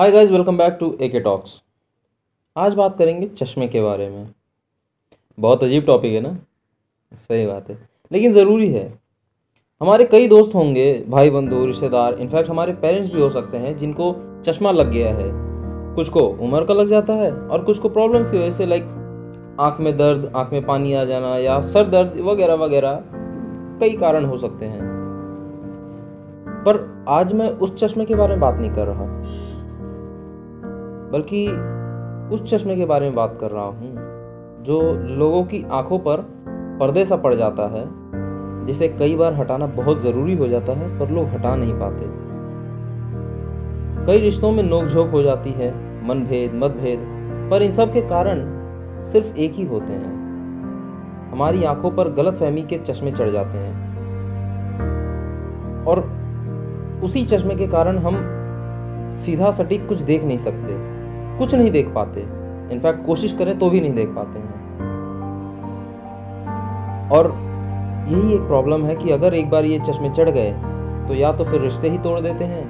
Hi guys welcome back to A K talks आज बात करेंगे चश्मे के बारे में। बहुत अजीब टॉपिक है ना? सही बात है। लेकिन ज़रूरी है। हमारे कई दोस्त होंगे भाई बंधु रिश्तेदार इनफैक्ट हमारे पेरेंट्स भी हो सकते हैं जिनको चश्मा लग गया है। कुछ को उम्र का लग जाता है और कुछ को प्रॉब्लम्स की वजह से लाइक आँख में दर्द, आँख में पानी आ जाना या सर दर्द वगैरह वगैरह कई कारण हो सकते हैं। पर आज मैं उस चश्मे के बारे में बात नहीं कर रहा। बल्कि उस चश्मे के बारे में बात कर रहा हूँ, जो लोगों की आँखों पर पर्दे सा पड़ जाता है, जिसे कई बार हटाना बहुत ज़रूरी हो जाता है, पर लोग हटा नहीं पाते। कई रिश्तों में नोकझोंक हो जाती है, मनभेद, मतभेद, पर इन सब के कारण सिर्फ़ एक ही होते हैं। हमारी आँखों पर गलत फहमी के चश्मे चढ़ जाते हैं। और उसी चश्मे के कारण हम सीधा सटीक कुछ देख नहीं सकते। कुछ नहीं देख पाते। इनफैक्ट कोशिश करें तो भी नहीं देख पाते हैं। और यही एक प्रॉब्लम है कि अगर एक बार ये चश्मे चढ़ गए तो या तो फिर रिश्ते ही तोड़ देते हैं,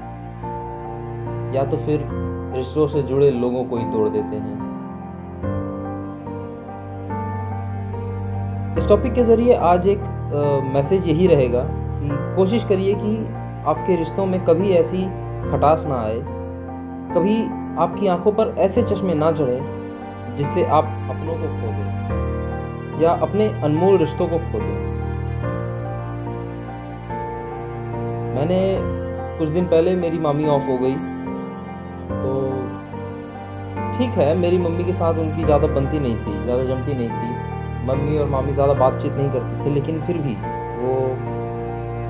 या तो फिर रिश्तों से जुड़े लोगों को ही तोड़ देते हैं। इस टॉपिक के ज़रिए आज एक मैसेज यही रहेगा कि कोशिश करिए कि आपके रिश्तों में कभी ऐसी खटास ना आए, कभी आपकी आँखों पर ऐसे चश्मे ना चढ़े जिससे आप अपनों को खो दें, या अपने अनमोल रिश्तों को खो दें। मैंने कुछ दिन पहले मेरी मामी ऑफ़ हो गई तो ठीक है, मेरी मम्मी के साथ उनकी ज़्यादा बनती नहीं थी, ज़्यादा जमती नहीं थी। मम्मी और मामी ज़्यादा बातचीत नहीं करते थे, लेकिन फिर भी वो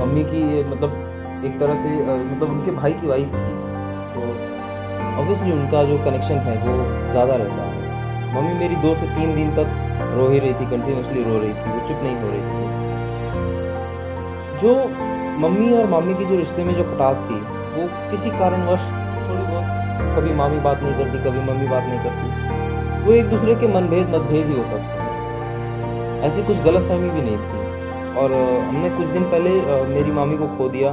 मम्मी की मतलब एक तरह से मतलब उनके भाई की वाइफ थी तो ऑब्वियसली उनका जो कनेक्शन है, वो ज़्यादा रहता है। मम्मी मेरी दो से तीन दिन तक रो ही रही थी कंटिन्यूसली रो रही थी, वो चुप नहीं हो रही थी। जो मम्मी और मामी की जो रिश्ते में जो खटास थी, वो किसी कारणवश थोड़ी बहुत कभी मामी बात नहीं करती, कभी मम्मी बात नहीं करती, वो एक दूसरे के मनभेद, मतभेद ही हो सकते हैं। ऐसी कुछ गलत फहमी भी नहीं थी। और हमने कुछ दिन पहले मेरी मामी को खो दिया।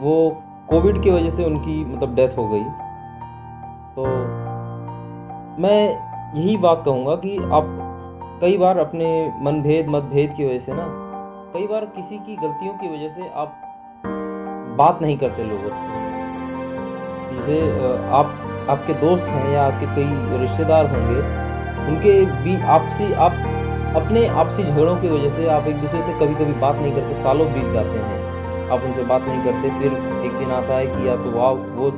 वो कोविड की वजह से उनकी मतलब डेथ हो गई। तो मैं यही बात कहूँगा कि आप कई बार अपने मनभेद, मतभेद की वजह से ना, कई बार किसी की गलतियों की वजह से आप बात नहीं करते लोगों से। जैसे आप, आपके दोस्त हैं या आपके कई रिश्तेदार होंगे, उनके भी आपसी, आप अपने आपसी झगड़ों की वजह से आप एक दूसरे से कभी कभी बात नहीं करते, सालों बीत जाते हैं। आप उनसे बात नहीं करते, फिर एक दिन आता है कि या तो वाह, वो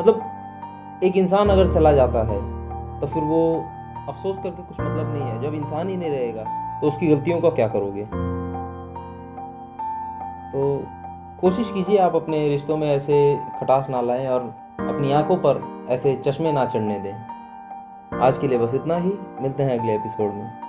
मतलब एक इंसान अगर चला जाता है तो फिर वो अफसोस करके कुछ मतलब नहीं है। जब इंसान ही नहीं रहेगा तो उसकी गलतियों का क्या करोगे? तो कोशिश कीजिए आप अपने रिश्तों में ऐसे खटास ना लाएँ और अपनी आँखों पर ऐसे चश्मे ना चढ़ने दें। आज के लिए बस इतना ही। मिलते हैं अगले एपिसोड में।